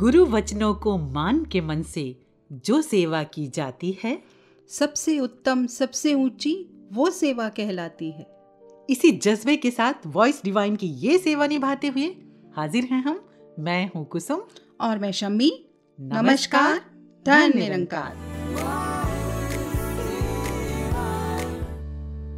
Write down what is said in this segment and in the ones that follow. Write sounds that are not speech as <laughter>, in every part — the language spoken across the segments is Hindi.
गुरु वचनों को मान के मन से जो सेवा की जाती है सबसे उत्तम सबसे ऊँची वो सेवा कहलाती है। इसी जज्बे के साथ वॉइस डिवाइन की ये सेवा निभाते हुए हाजिर हैं हम। मैं हूँ कुसुम। और मैं शम्मी। नमस्कार। धन निरंकार।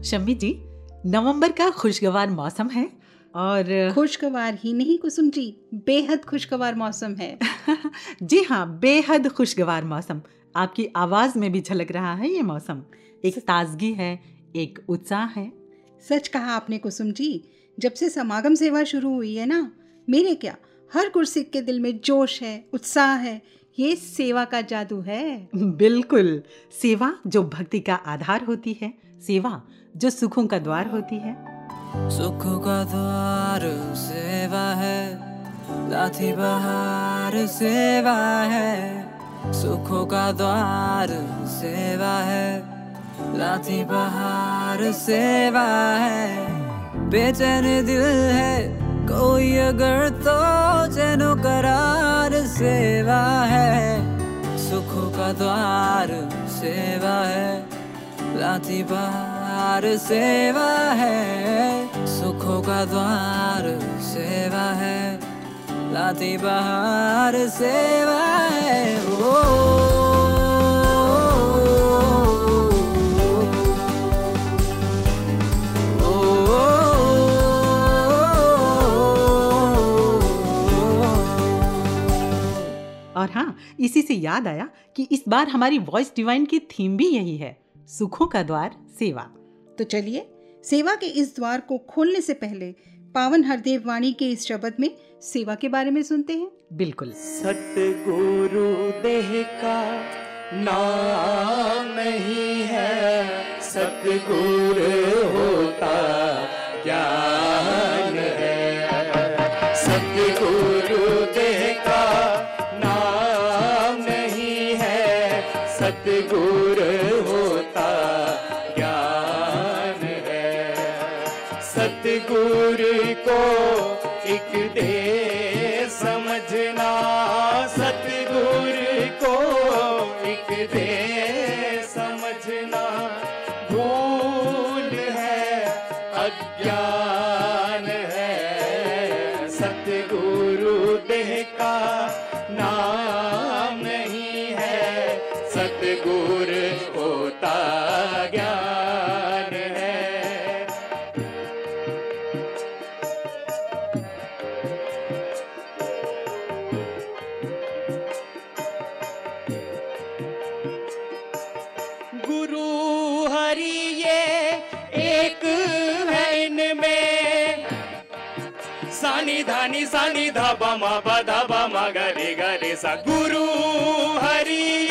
शम्मी जी नवंबर का खुशगवार मौसम है और खुशगवार ही नहीं कुसुम जी बेहद खुशगवार मौसम है। <laughs> जी हाँ बेहद खुशगवार मौसम। आपकी आवाज़ में भी झलक रहा है ये मौसम। एक ताजगी है एक उत्साह है। सच कहा आपने कुसुम जी। जब से समागम सेवा शुरू हुई है ना मेरे क्या हर कुर्सी के दिल में जोश है उत्साह है ये सेवा का जादू है। बिल्कुल। सेवा जो भक्ति का आधार होती है सेवा जो सुखों का द्वार होती है। सुख का द्वार सेवा है लाठी बहार सेवा है। सुखों का द्वार सेवा है, लाठी बहार सेवा है। बेचैन दिल है, कोई अगर तो चैनो करार सेवा है। सुखों का द्वार सेवा है, लाठी बहार सेवा है। सुखों का द्वार सेवा है। लाती बहार सेवा है ओ, और हाँ इसी से याद आया कि इस बार हमारी वॉइस डिवाइन की थीम भी यही है सुखों का द्वार सेवा तो चलिए सेवा के इस द्वार को खोलने से पहले पावन हरदेव वाणी के इस शब्द में सेवा के बारे में सुनते हैं? बिल्कुल। सतगुरु देह का नाम नहीं है। सतगुरु होता ज्ञान सानी धानी सानी धाबा मा बा धाबा मा गरे गरे सा गुरु हरि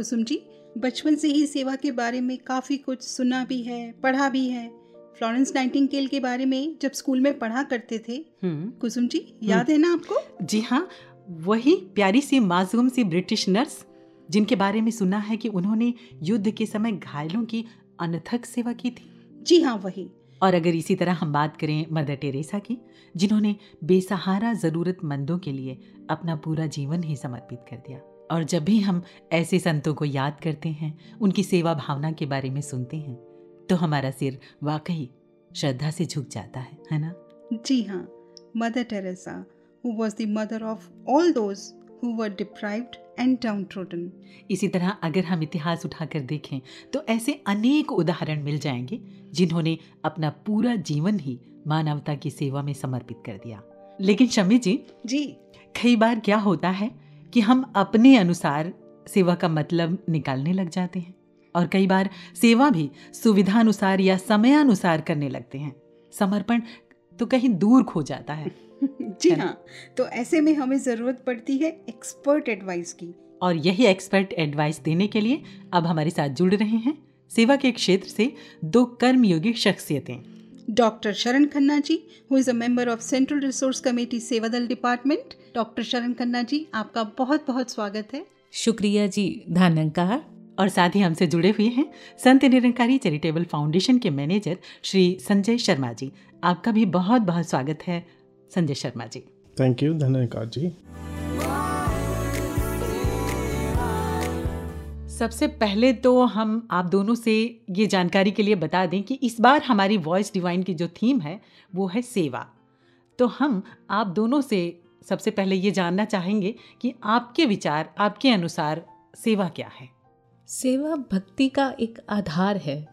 कुसुम जी बचपन से ही सेवा के बारे में काफ़ी कुछ सुना भी है पढ़ा भी है। फ्लोरेंस नाइटिंगेल के बारे में जब स्कूल में पढ़ा करते थे हम्म। कुसुम जी याद है ना आपको? जी हाँ वही प्यारी सी मासूम सी ब्रिटिश नर्स जिनके बारे में सुना है कि उन्होंने युद्ध के समय घायलों की अनथक सेवा की थी। जी हाँ वही। और अगर इसी तरह हम बात करें मदर टेरेसा की जिन्होंने बेसहारा ज़रूरतमंदों के लिए अपना पूरा जीवन ही समर्पित कर दिया। और जब भी हम ऐसे संतों को याद करते हैं उनकी सेवा भावना के बारे में सुनते हैं तो हमारा सिर वाकई श्रद्धा से झुक जाता है है ना? जी हाँ Mother Teresa who was the mother of all those who were deprived and down इसी तरह अगर हम इतिहास उठाकर देखें तो ऐसे अनेक उदाहरण मिल जाएँगे जिन्होंने अपना पूरा जीवन ही मानवता की सेवा में समर्पित कर दिया। लेकिन शमी जी जी। कई बार क्या होता है कि हम अपने अनुसार सेवा का मतलब निकालने लग जाते हैं। और कई बार सेवा भी सुविधानुसार या समयानुसार करने लगते हैं। समर्पण तो कहीं दूर खो जाता है। <laughs> जी हाँ तो ऐसे में हमें ज़रूरत पड़ती है एक्सपर्ट एडवाइस की। और यही एक्सपर्ट एडवाइस देने के लिए अब हमारे साथ जुड़ रहे हैं सेवा के क्षेत्र से दो कर्मयोगी शख्सियतें। Doctor Sharan Khanna ji who is a member of central resource committee Sewadal department doctor Sharan Khanna ji आपका बहुत बहुत स्वागत है। शुक्रिया जी धन्यकार। और साथ ही हमसे जुड़े हुए हैं संत निरंकारी चैरिटेबल फाउंडेशन के मैनेजर श्री संजय शर्मा जी। आपका भी बहुत बहुत स्वागत है संजय शर्मा जी। थैंक यू धन्यकार जी। सबसे पहले तो हम आप दोनों से ये जानकारी के लिए बता दें कि इस बार हमारी वॉइस डिवाइन की जो थीम है वो है सेवा। तो हम आप दोनों से सबसे पहले ये जानना चाहेंगे कि आपके विचार आपके अनुसार सेवा क्या है? सेवा भक्ति का एक आधार है।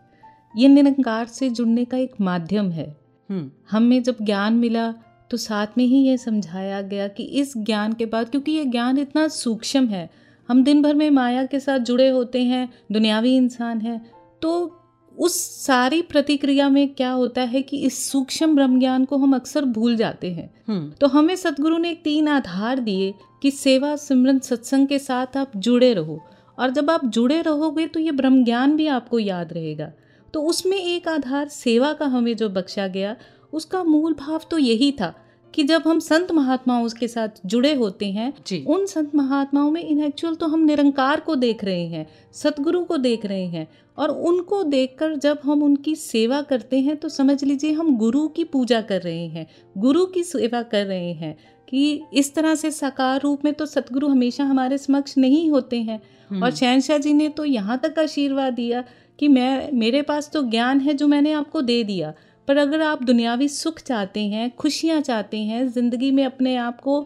ये निरंकार से जुड़ने का एक माध्यम है। हम्म। हमें जब ज्ञान मिला तो साथ में ही ये समझाया गया कि इस ज्ञान के बाद क्योंकि ये ज्ञान इतना सूक्ष्म है हम दिन भर में माया के साथ जुड़े होते हैं दुनियावी इंसान हैं तो उस सारी प्रतिक्रिया में क्या होता है कि इस सूक्ष्म ब्रह्म ज्ञान को हम अक्सर भूल जाते हैं। हम्म। तो हमें सदगुरु ने तीन आधार दिए कि सेवा सिमरन सत्संग के साथ आप जुड़े रहो। और जब आप जुड़े रहोगे तो ये ब्रह्म ज्ञान भी आपको याद रहेगा। तो उसमें एक आधार सेवा का हमें जो बख्शा गया उसका मूल भाव तो यही था कि जब हम संत महात्माओं के साथ जुड़े होते हैं उन संत महात्माओं में इन एक्चुअल तो हम निरंकार को देख रहे हैं सतगुरु को देख रहे हैं और उनको देखकर जब हम उनकी सेवा करते हैं तो समझ लीजिए हम गुरु की पूजा कर रहे हैं गुरु की सेवा कर रहे हैं कि इस तरह से साकार रूप में तो सतगुरु हमेशा हमारे समक्ष नहीं होते हैं। हम्म, और शहनशाह जी ने तो यहाँ तक आशीर्वाद दिया कि मैं मेरे पास तो ज्ञान है जो मैंने आपको दे दिया पर अगर आप दुनियावी सुख चाहते हैं, खुशियाँ चाहते हैं, ज़िंदगी में अपने आप को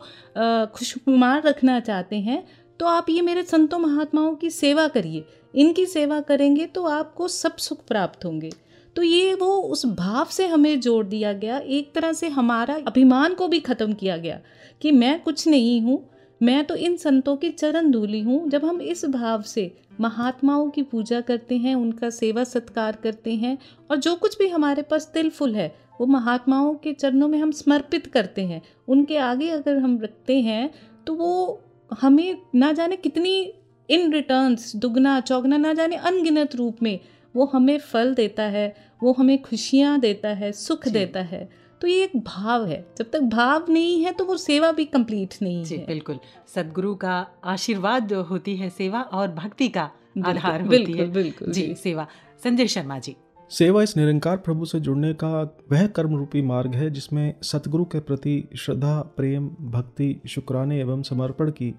खुशनुमार रखना चाहते हैं तो आप ये मेरे संतों महात्माओं की सेवा करिए। इनकी सेवा करेंगे तो आपको सब सुख प्राप्त होंगे। तो ये वो उस भाव से हमें जोड़ दिया गया, एक तरह से हमारा अभिमान को भी ख़त्म किया गया कि मैं कुछ नहीं हूँ मैं तो इन संतों की चरण धूली हूँ। जब हम इस भाव से महात्माओं की पूजा करते हैं उनका सेवा सत्कार करते हैं और जो कुछ भी हमारे पास तिलफुल है वो महात्माओं के चरणों में हम समर्पित करते हैं उनके आगे अगर हम रखते हैं तो वो हमें ना जाने कितनी इन रिटर्न्स दुगना चौगना ना जाने अनगिनत रूप में वो हमें फल देता है वो हमें खुशियाँ देता है सुख देता है। तो ये एक भाव है। जब तक भाव नहीं है तो वो सेवा भी कंप्लीट नहीं जी है। बिल्कुल। सदगुरु का आशीर्वाद होती है सेवा और भक्ति का आधार होती बिल्कुल, है। बिल्कुल, जी जी। सेवा। संजय शर्मा जी। सेवा इस निरंकार प्रभु से जुड़ने का वह कर्म रूपी मार्ग है जिसमें सतगुरु के प्रति श्रद्धा प्रेम भक्ति शुक्राने एवं समर्पण की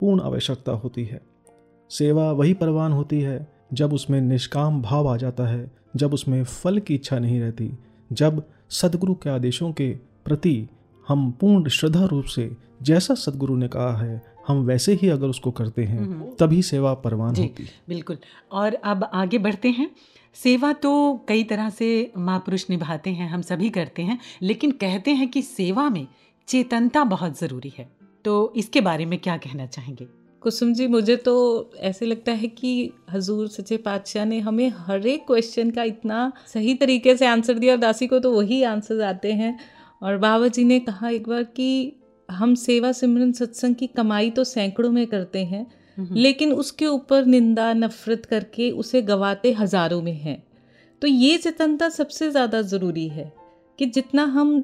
पूर्ण आवश्यकता होती है। सेवा वही परवान होती है जब उसमें निष्काम भाव आ जाता है जब उसमें फल की इच्छा नहीं रहती जब सदगुरु के आदेशों के प्रति हम पूर्ण श्रद्धा रूप से जैसा सदगुरु ने कहा है हम वैसे ही अगर उसको करते हैं हम्म। तभी सेवा परवान होती। है बिल्कुल। और अब आगे बढ़ते हैं। सेवा तो कई तरह से महापुरुष निभाते हैं हम सभी करते हैं लेकिन कहते हैं कि सेवा में चेतनता बहुत ज़रूरी है। तो इसके बारे में क्या कहना चाहेंगे? कुसुम जी मुझे तो ऐसे लगता है कि हजूर सच्चे पातशाह ने हमें हर एक क्वेश्चन का इतना सही तरीके से आंसर दिया और दासी को तो वही आंसर आते हैं। और बाबा जी ने कहा एक बार कि हम सेवा सिमरन सत्संग की कमाई तो सैकड़ों में करते हैं लेकिन उसके ऊपर निंदा नफरत करके उसे गवाते हज़ारों में हैं। तो ये चेतनता सबसे ज़्यादा ज़रूरी है कि जितना हम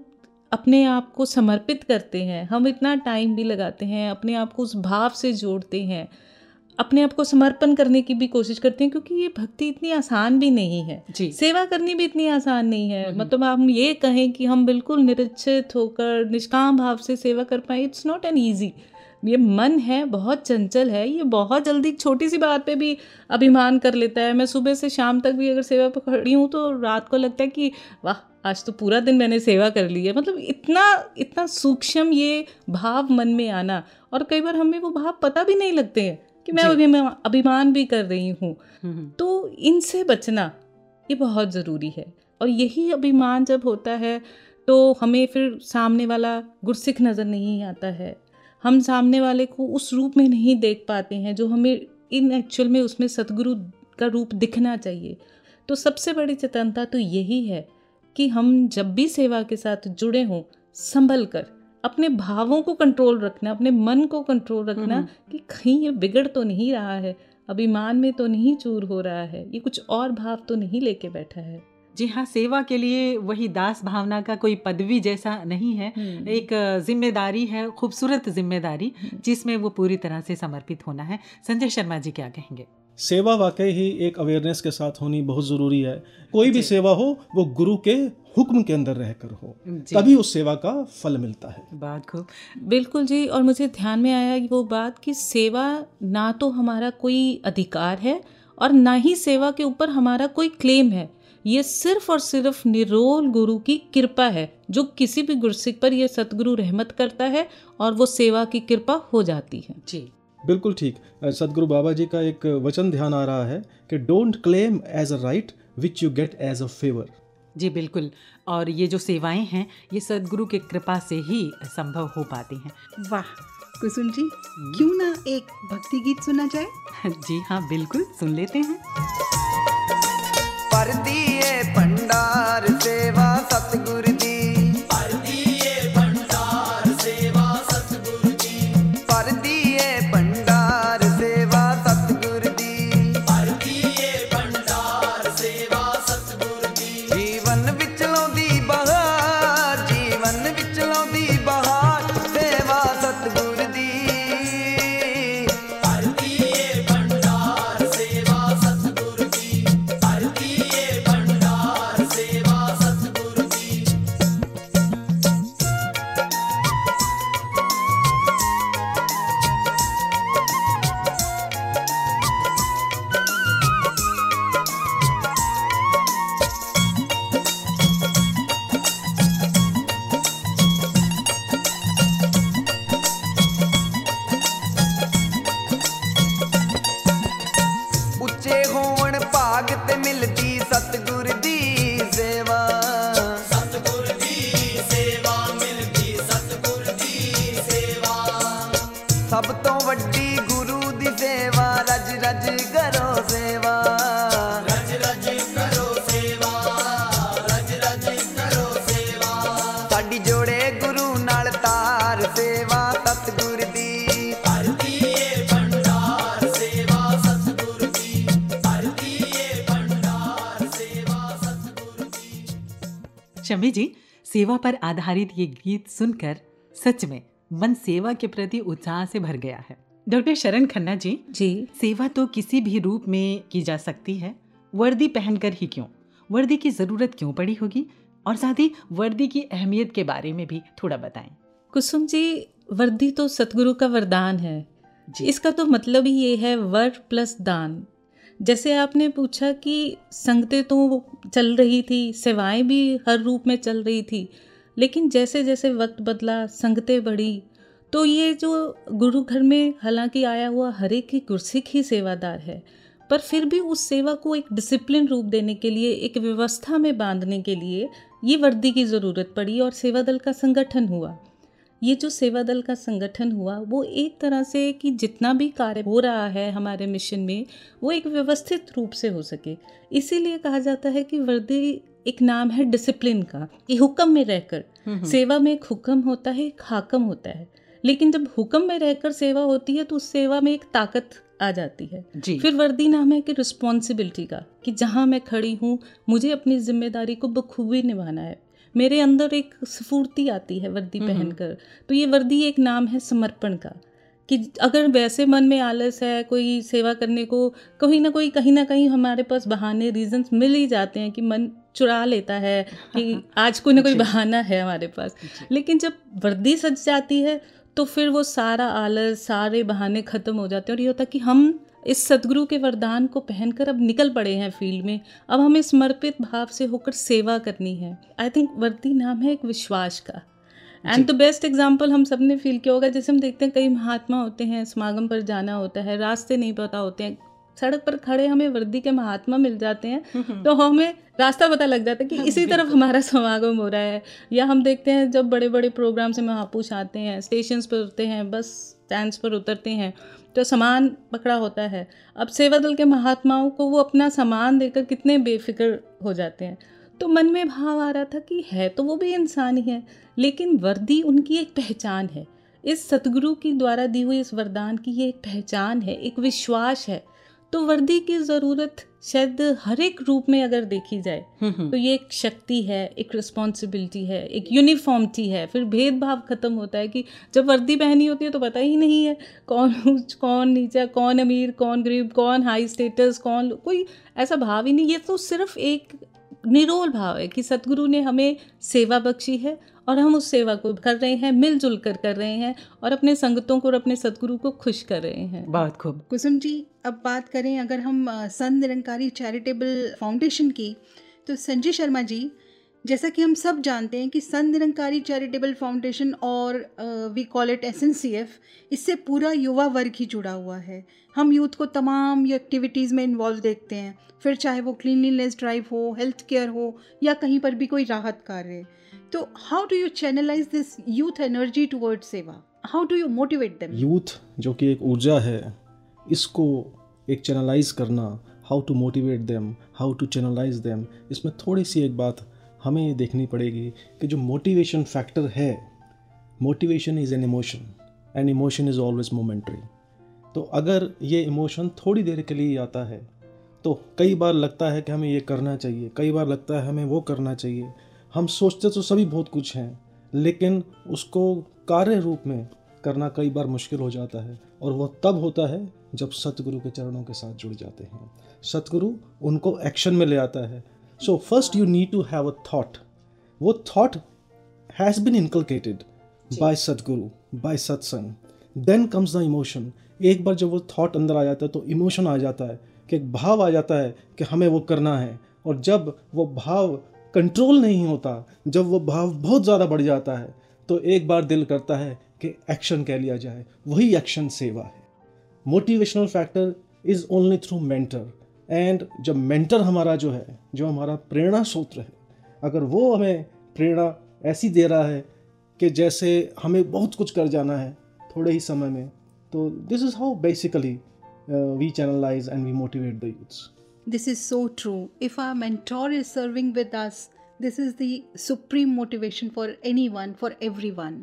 अपने आप को समर्पित करते हैं। हम इतना टाइम भी लगाते हैं अपने आप को उस भाव से जोड़ते हैं। अपने आप को समर्पण करने की भी कोशिश करते हैं क्योंकि ये भक्ति इतनी आसान भी नहीं है। जी। सेवा करनी भी इतनी आसान नहीं है। हम्म। मतलब हम ये कहें कि हम बिल्कुल निरीक्षित होकर निष्काम भाव से सेवा कर पाए इट्स नॉट एन ईजी ये मन है बहुत चंचल है ये बहुत जल्दी छोटी सी बात पे भी अभिमान कर लेता है। मैं सुबह से शाम तक भी अगर सेवा पर खड़ी हूँ तो रात को लगता है कि वाह आज तो पूरा दिन मैंने सेवा कर ली है। मतलब इतना इतना सूक्ष्म ये भाव मन में आना और कई बार हमें वो भाव पता भी नहीं लगते हैं कि मैं। अभिमान अभिमान भी कर रही हूँ। हम्म, तो इनसे बचना ये बहुत ज़रूरी है और यही अभिमान जब होता है तो हमें फिर सामने वाला गुरसिख नज़र नहीं आता है। हम सामने वाले को उस रूप में नहीं देख पाते हैं जो हमें इन एक्चुअल में उसमें सतगुरु का रूप दिखना चाहिए। तो सबसे बड़ी चेतनता तो यही है कि हम जब भी सेवा के साथ जुड़े हों संभल कर अपने भावों को कंट्रोल रखना अपने मन को कंट्रोल रखना हम्म। कि कहीं ये बिगड़ तो नहीं रहा है अभिमान में तो नहीं चूर हो रहा है ये कुछ और भाव तो नहीं लेके बैठा है। जी हाँ सेवा के लिए वही दास भावना का कोई पदवी जैसा नहीं है। एक ज़िम्मेदारी है खूबसूरत ज़िम्मेदारी जिसमें वो पूरी तरह से समर्पित होना है। संजय शर्मा जी क्या कहेंगे? सेवा वाकई ही एक अवेयरनेस के साथ होनी बहुत ज़रूरी है। कोई भी सेवा हो वो गुरु के हुक्म के अंदर रहकर हो। तभी उस सेवा का फल मिलता है। बात खूब बिल्कुल जी और मुझे ध्यान में आया वो बात कि सेवा ना तो हमारा कोई अधिकार है और ना ही सेवा के ऊपर हमारा कोई क्लेम है। ये सिर्फ़ और सिर्फ़ निरोल गुरु की कृपा है जो किसी भी गुरसिक पर यह सतगुरु रहमत करता है और वो सेवा की कृपा हो जाती है। जी। बिल्कुल ठीक। सदगुरु बाबा जी का एक वचन ध्यान आ रहा है कि don't claim as a right which you get as a favour. जी बिल्कुल। और ये जो सेवाएँ हैं ये सदगुरु के कृपा से ही संभव हो पाती हैं। वाह कुसुम जी क्यों ना एक भक्ति गीत सुना जाए? <laughs> जी हाँ बिल्कुल सुन लेते हैं। पर दिए भंडार शमी जी सेवा पर आधारित ये गीत सुनकर सच में मन सेवा के प्रति उत्साह से भर गया है। डॉक्टर शरण खन्ना जी जी। सेवा तो किसी भी रूप में की जा सकती है वर्दी पहनकर ही क्यों? वर्दी की ज़रूरत क्यों पड़ी होगी? और साथ ही वर्दी की अहमियत के बारे में भी थोड़ा बताएँ। कुसुम जी वर्दी तो सतगुरु का वरदान है। इसका तो मतलब ही ये है वर प्लस दान। जैसे आपने पूछा कि संगतें तो चल रही थी, सेवाएँ भी हर रूप में चल रही थी, लेकिन जैसे जैसे वक्त बदला, संगतें बढ़ी तो ये जो गुरु घर में हालाँकि आया हुआ हर एक ही गुरसिक ही सेवादार है, पर फिर भी उस सेवा को एक डिसिप्लिन रूप देने के लिए, एक व्यवस्था में बांधने के लिए ये वर्दी की ज़रूरत पड़ी और सेवा दल का संगठन हुआ। ये जो सेवा दल का संगठन हुआ वो एक तरह से कि जितना भी कार्य हो रहा है हमारे मिशन में वो एक व्यवस्थित रूप से हो सके। इसीलिए कहा जाता है कि वर्दी एक नाम है डिसिप्लिन का कि हुक्म में रहकर। सेवा में एक हुक्म होता है एक हाकम होता है। लेकिन जब हुक्म में रहकर सेवा होती है तो उस सेवा में एक ताकत आ जाती है। जी। फिर वर्दी नाम है कि रिस्पॉन्सिबिलिटी का कि जहाँ मैं खड़ी हूँ मुझे अपनी ज़िम्मेदारी को बखूबी निभाना है। मेरे अंदर एक स्फूर्ति आती है वर्दी पहनकर। तो ये वर्दी एक नाम है समर्पण का कि अगर वैसे मन में आलस है कोई सेवा करने को कहीं ना कोई कहीं ना कहीं हमारे पास बहाने रीजंस मिल ही जाते हैं कि मन चुरा लेता है कि <laughs> आज कोई ना कोई बहाना है हमारे पास। लेकिन जब वर्दी सज जाती है तो फिर वो सारा आलस सारे बहाने ख़त्म हो जाते हैं और ये होता है कि हम इस सदगुरु के वरदान को पहनकर अब निकल पड़े हैं फ़ील्ड में। अब हमें समर्पित भाव से होकर सेवा करनी है। आई थिंक वर्दी नाम है एक विश्वास का। एंड द बेस्ट एग्ज़ाम्पल हम सबने फील किया होगा जैसे हम देखते हैं कई महात्मा होते हैं समागम पर जाना होता है रास्ते नहीं पता होते हैं सड़क पर खड़े हमें वर्दी के महात्मा मिल जाते हैं तो हमें रास्ता पता लग जाता है कि इसी तरफ़ हमारा समागम हो रहा है। या हम देखते हैं जब बड़े बड़े प्रोग्राम से महापुरुष आते हैं स्टेशन पर उतरते हैं बस स्टैंड पर उतरते हैं तो सामान पकड़ा होता है। अब सेवा दल के महात्माओं को वो अपना सामान देकर कितने बेफिक्र हो जाते हैं। तो मन में भाव आ रहा था कि है तो वो भी इंसान ही है, लेकिन वर्दी उनकी एक पहचान है। इस सतगुरु की द्वारा दी हुई इस वरदान की ये एक पहचान है, एक विश्वास है। तो वर्दी की ज़रूरत शायद हर एक रूप में अगर देखी जाए तो ये एक शक्ति है एक रिस्पॉन्सिबिलिटी है एक यूनिफॉर्मिटी है। फिर भेदभाव खत्म होता है कि जब वर्दी पहनी होती है तो पता ही नहीं है कौन ऊंच कौन नीचा कौन अमीर कौन गरीब कौन हाई स्टेटस कौन कोई ऐसा भाव ही नहीं। ये तो सिर्फ़ एक निरोल भाव है कि सतगुरु ने हमें सेवा बख्शी है और हम उस सेवा को कर रहे हैं मिलजुल कर कर रहे हैं और अपने संगतों को और अपने सदगुरु को खुश कर रहे हैं। बहुत खूब। कुसुम जी अब बात करें अगर हम संत निरंकारी चैरिटेबल फाउंडेशन की तो संजय शर्मा जी जैसा कि हम सब जानते हैं कि संत निरंकारी चैरिटेबल फाउंडेशन और we call it S N C F इससे पूरा युवा वर्ग ही जुड़ा हुआ है। हम यूथ को तमाम एक्टिविटीज़ में इन्वॉल्व देखते हैं फिर चाहे वो क्लिनलीनेस ड्राइव हो हेल्थ केयर हो या कहीं पर भी कोई राहत कार्य। तो how do you channelise this youth energy toward seva how do you motivate them youth जो कि एक ऊर्जा है, इसको एक चैनलाइज करना how to motivate them how to channelise them इसमें थोड़ी सी एक बात हमें ये देखनी पड़ेगी कि जो मोटिवेशन फैक्टर है motivation is an emotion and emotion is always momentary तो अगर ये इमोशन थोड़ी देर के लिए आता है तो कई बार लगता है कि हमें ये करना चाहिए, कई बार लगता है हमें वो करना चाहिए हम सोचते तो सभी बहुत कुछ हैं लेकिन उसको कार्य रूप में करना कई बार मुश्किल हो जाता है और वो तब होता है जब सतगुरु के चरणों के साथ जुड़ जाते हैं। सतगुरु उनको एक्शन में ले आता है। So first you need to have a thought वो thought has been inculcated by Satguru by satsang. Then comes the emotion एक बार जब वो थॉट अंदर आ जाता है तो इमोशन आ जाता है कि एक भाव आ जाता है कि हमें वो करना है। और जब वो भाव कंट्रोल नहीं होता, जब वो भाव बहुत ज़्यादा बढ़ जाता है तो एक बार दिल करता है कि एक्शन कह लिया जाए, वही एक्शन सेवा है। Motivational factor is only through mentor and जब मेंटर हमारा जो है, जो हमारा प्रेरणा सूत्र है, अगर वो हमें प्रेरणा ऐसी दे रहा है कि जैसे हमें बहुत कुछ कर जाना है थोड़े ही समय में तो this is how basically we channelise and we motivate the youths This is so true. If our mentor is serving with us, this is the supreme motivation for anyone, for everyone.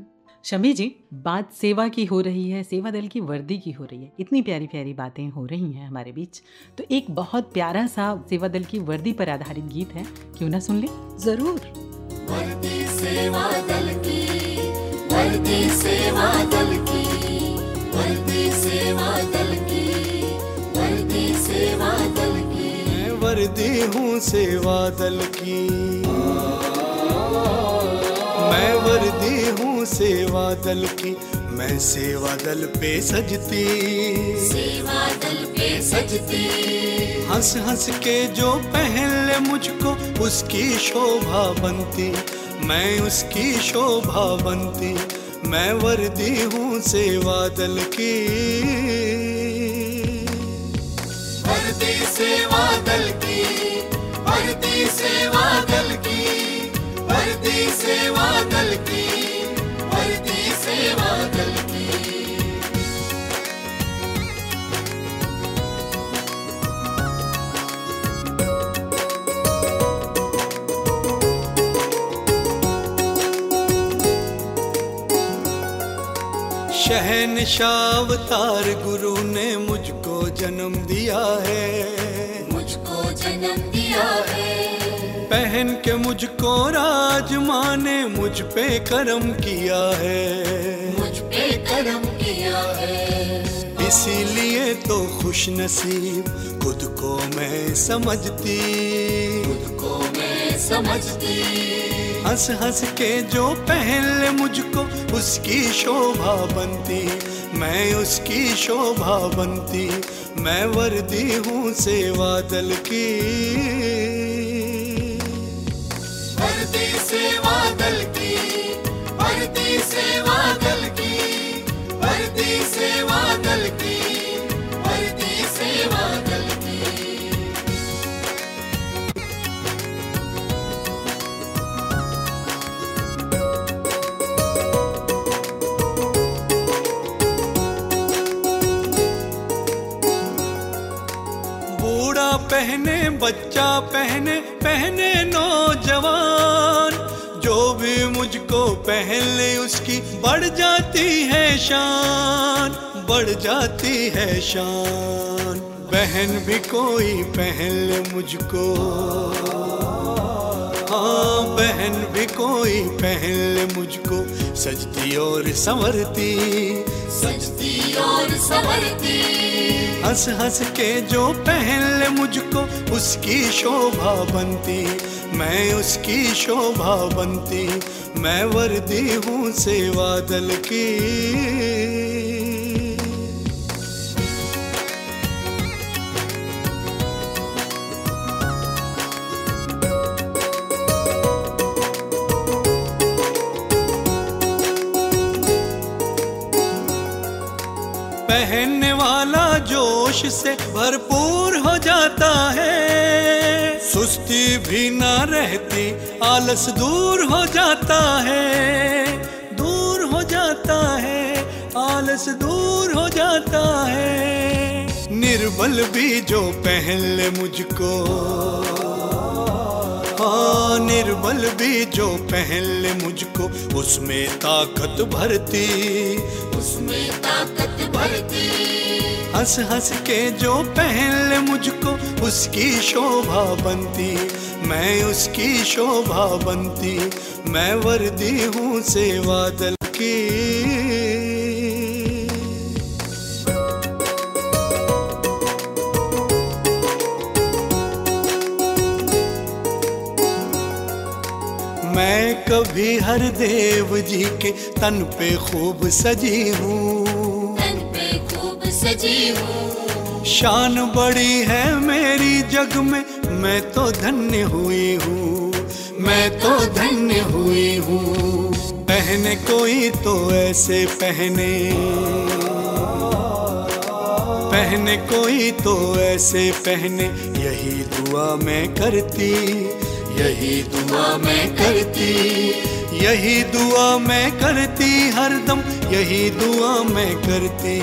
Shami ji बात सेवा की हो रही है सेवा दल की वर्दी की हो रही है। इतनी प्यारी प्यारी बातें हो रही हैं हमारे बीच। तो एक बहुत प्यारा सा सेवा दल की वर्दी पर आधारित गीत है। क्यों ना सुन ले? ज़रूर। वर्दी सेवा दल की वर्दी सेवा दल की वर्दी सेवा दल की वर्दी सेवा दल की। वर्दी हूँ सेवा दल की। मैं वर्दी हूँ सेवा दल की। मैं सेवा दल पे सजती। सेवा दल पे सजती। हंस हंस के जो पहन ले मुझको उसकी शोभा बनती। मैं उसकी शोभा बनती। मैं वर्दी हूँ सेवा दल की। वर्दी सेवा दल की वर्दी सेवा दल की वर्दी सेवा दल की वर्दी सेवा दल की। शहनशाह अवतार गुरु ने मुझको जन्म दिया है। मुझको जन्म दिया है। पहन के मुझको राज माँ ने मुझ पे करम किया है। मुझ पे करम किया है। इसीलिए तो खुश नसीब खुद को मैं समझती। खुद को मैं समझती। हंस हंस के जो पहन ले मुझको उसकी शोभा बनती। मैं उसकी शोभा बनती, मैं वर्दी हूँ सेवा दल की। वर्दी सेवा दल की, वर्दी सेवा दल की, वर्दी सेवा दल की। पहने, बच्चा पहने पहने नौजवान। जो भी मुझको पहन ले, उसकी बढ़ जाती है शान, बढ़ जाती है शान। बहन भी कोई पहन ले मुझको। बहन भी कोई पहन ले मुझको सजती और संवरती। सजती और संवरती। हंस हंस के जो पहन ले मुझको उसकी शोभा बनती। मैं उसकी शोभा बनती मैं वर्दी हूँ सेवा दल की। जोश से भरपूर हो जाता है। सुस्ती भी ना रहती, आलस दूर हो जाता है। दूर हो जाता है, आलस दूर हो जाता है। निर्बल भी जो पहन ले मुझको हाँ निर्बल भी जो पहन ले मुझको, उसमें ताकत भरती, उसमें ताकत भरती। हंस हंस के जो पहन ले मुझको, उसकी शोभा बनती। मैं उसकी शोभा बनती। मैं वर्दी हूँ सेवा दल की। मैं कभी हर देव जी के तन पे खूब सजी हूँ। सजी हूँ। शान बड़ी है मेरी जग में, मैं तो धन्य हुई हूँ। मैं तो धन्य हुई हूँ। पहने कोई तो ऐसे पहने। पहने कोई तो ऐसे पहने। यही दुआ मैं करती, यही दुआ मैं करती, यही दुआ मैं करती। हरदम यही दुआ मैं करती,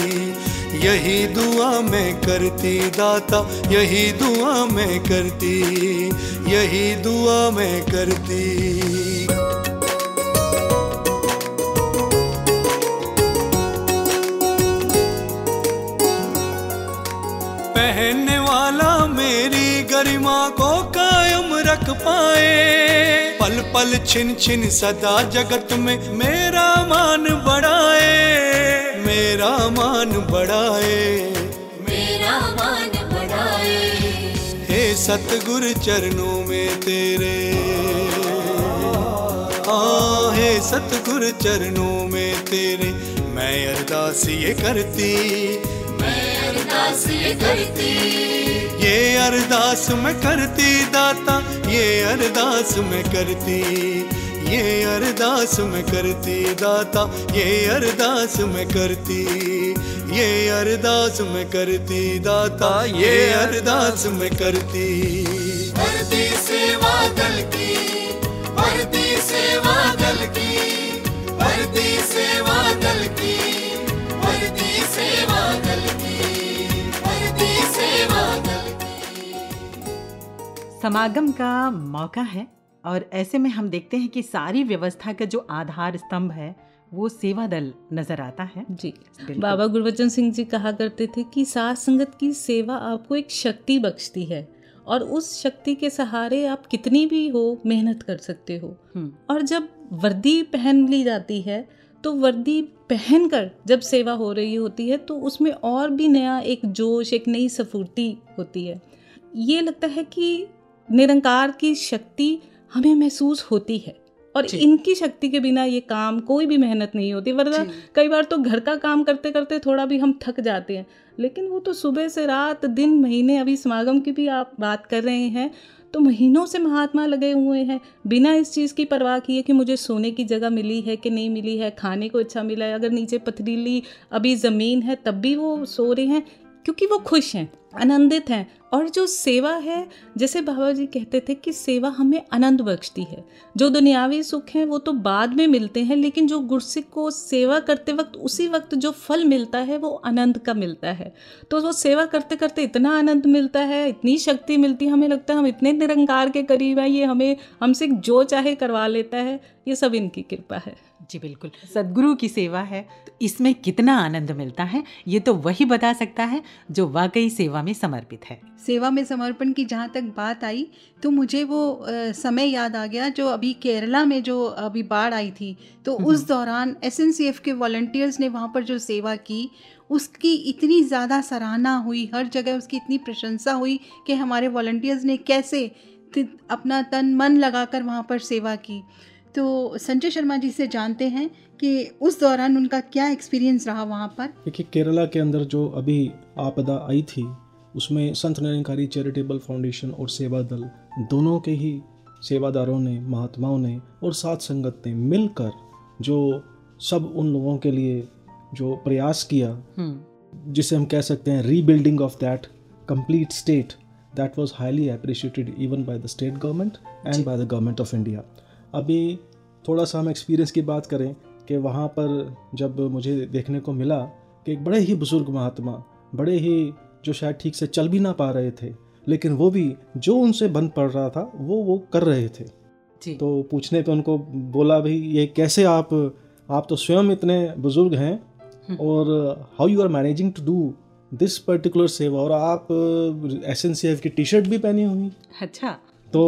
यही दुआ मैं करती दाता, यही दुआ मैं करती, यही दुआ मैं करती। पहनने वाला मेरी गरिमा को कायम रख पाए। पल पल छिन छिन सदा जगत में मेरा मान बढ़ाए मेरा मान बढ़ाए। मेरा मान बढ़ाए। हे सतगुर चरणों में तेरे। हाँ हे सतगुरु चरणों में तेरे। मैं अरदास ये करती अरदास ये करती। ये अरदास मैं करती दाता ये अरदास मैं करती। ये अरदास मैं करती दाता ये अरदास मैं करती। ये अरदास मैं करती दाता ये अरदास मैं करती। भरती सेवा दल की भरती सेवा दल की भरती सेवा दल की। समागम का मौका है और ऐसे में हम देखते हैं कि सारी व्यवस्था का जो आधार स्तंभ है वो सेवा दल नज़र आता है। जी। बाबा गुरबचन सिंह जी कहा करते थे कि साथ संगत की सेवा आपको एक शक्ति बख्शती है और उस शक्ति के सहारे आप कितनी भी हो मेहनत कर सकते हो। हम्म, और जब वर्दी पहन ली जाती है तो वर्दी पहनकर जब सेवा हो रही होती है तो उसमें और भी नया एक जोश एक नई सफूर्ती होती है। ये लगता है कि निरंकार की शक्ति हमें महसूस होती है। और इनकी शक्ति के बिना ये काम कोई भी मेहनत नहीं होती वरना कई बार तो घर का काम करते करते थोड़ा भी हम थक जाते हैं। लेकिन वो तो सुबह से रात दिन महीने अभी समागम की भी आप बात कर रहे हैं तो महीनों से महात्मा लगे हुए हैं। बिना इस चीज़ की परवाह किए कि मुझे सोने की जगह मिली है कि नहीं मिली है खाने को अच्छा मिला है अगर नीचे पथरीली अभी ज़मीन है तब भी वो सो रहे हैं क्योंकि वो खुश हैं आनंदित हैं। और जो सेवा है, जैसे बाबा जी कहते थे कि सेवा हमें आनंद बख्शती है। जो दुनियावी सुख हैं, वो तो बाद में मिलते हैं, लेकिन जो गुरसिक को सेवा करते वक्त, उसी वक्त जो फल मिलता है, वो आनंद का मिलता है। तो वो सेवा करते करते इतना आनंद मिलता है, इतनी शक्ति मिलती है, हमें लगता है हम इतने निरंकार के करीब हैं, ये हमें हमसे जो चाहे करवा लेता है, ये सब इनकी कृपा है। जी बिल्कुल। सदगुरु की सेवा है तो इसमें कितना आनंद मिलता है ये तो वही बता सकता है जो वाकई सेवा में समर्पित है। सेवा में समर्पण की जहाँ तक बात आई तो मुझे वो समय याद आ गया जो अभी केरला में जो अभी बाढ़ आई थी तो उस दौरान एसएनसीएफ के वॉल्टियर्स ने वहाँ पर जो सेवा की उसकी इतनी ज़्यादा सराहना हुई हर जगह उसकी इतनी प्रशंसा हुई कि हमारे वॉल्टियर्स ने कैसे अपना तन मन लगाकर वहाँ पर सेवा की। तो संजय शर्मा जी से जानते हैं कि उस दौरान उनका क्या एक्सपीरियंस रहा वहाँ पर? देखिए केरला के अंदर जो अभी आपदा आई थी उसमें संत निरंकारी चैरिटेबल फाउंडेशन और सेवा दल दोनों के ही सेवादारों ने महात्माओं ने और साथ संगत ने मिलकर जो सब उन लोगों के लिए जो प्रयास किया हम्म, जिसे हम कह सकते हैं rebuilding of that complete state that was highly appreciated even by the state government and by the government of India अभी थोड़ा सा हम एक्सपीरियंस की बात करें कि वहाँ पर जब मुझे देखने को मिला कि एक बड़े ही बुज़ुर्ग महात्मा बड़े ही जो शायद ठीक से चल भी ना पा रहे थे लेकिन वो भी जो उनसे बंद पड़ रहा था वो वो कर रहे थे। जी। तो पूछने पे उनको बोला भाई ये कैसे आप आप तो स्वयं इतने बुज़ुर्ग हैं और how you are managing to do this particular seva और आप एस एन सी एफ़ की टी शर्ट भी पहनी हुई? अच्छा। तो